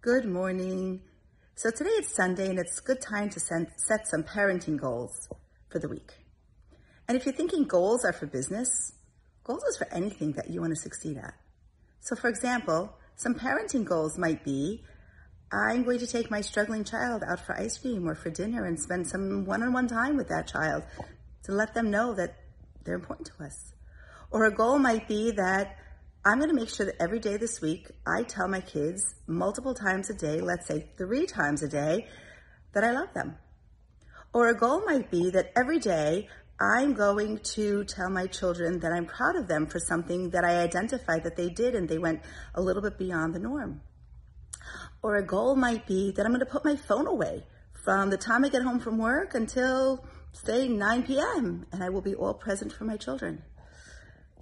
Good morning. So today it's Sunday and it's a good time to set some parenting goals for the week. And if you're thinking goals are for business, goals is for anything that you want to succeed at. So for example, some parenting goals might be, I'm going to take my struggling child out for ice cream or for dinner and spend some one-on-one time with that child to let them know that they're important to us. Or a goal might be that I'm going to make sure that every day this week, I tell my kids multiple times a day, let's say three times a day, that I love them. Or a goal might be that every day I'm going to tell my children that I'm proud of them for something that I identified that they did and they went a little bit beyond the norm. Or a goal might be that I'm going to put my phone away from the time I get home from work until, say, 9 p.m., and I will be all present for my children.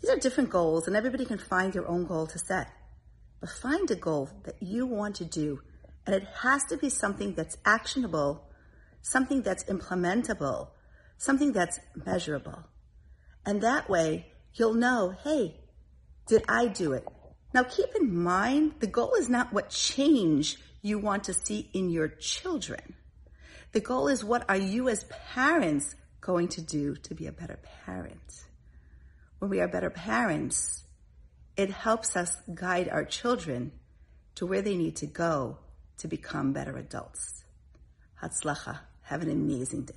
These are different goals, and everybody can find their own goal to set. But find a goal that you want to do, and it has to be something that's actionable, something that's implementable, something that's measurable. And that way, you'll know, hey, did I do it? Now, keep in mind, the goal is not what change you want to see in your children. The goal is what are you as parents going to do to be a better parent? When we are better parents, it helps us guide our children to where they need to go to become better adults. Hatzlacha. Have an amazing day.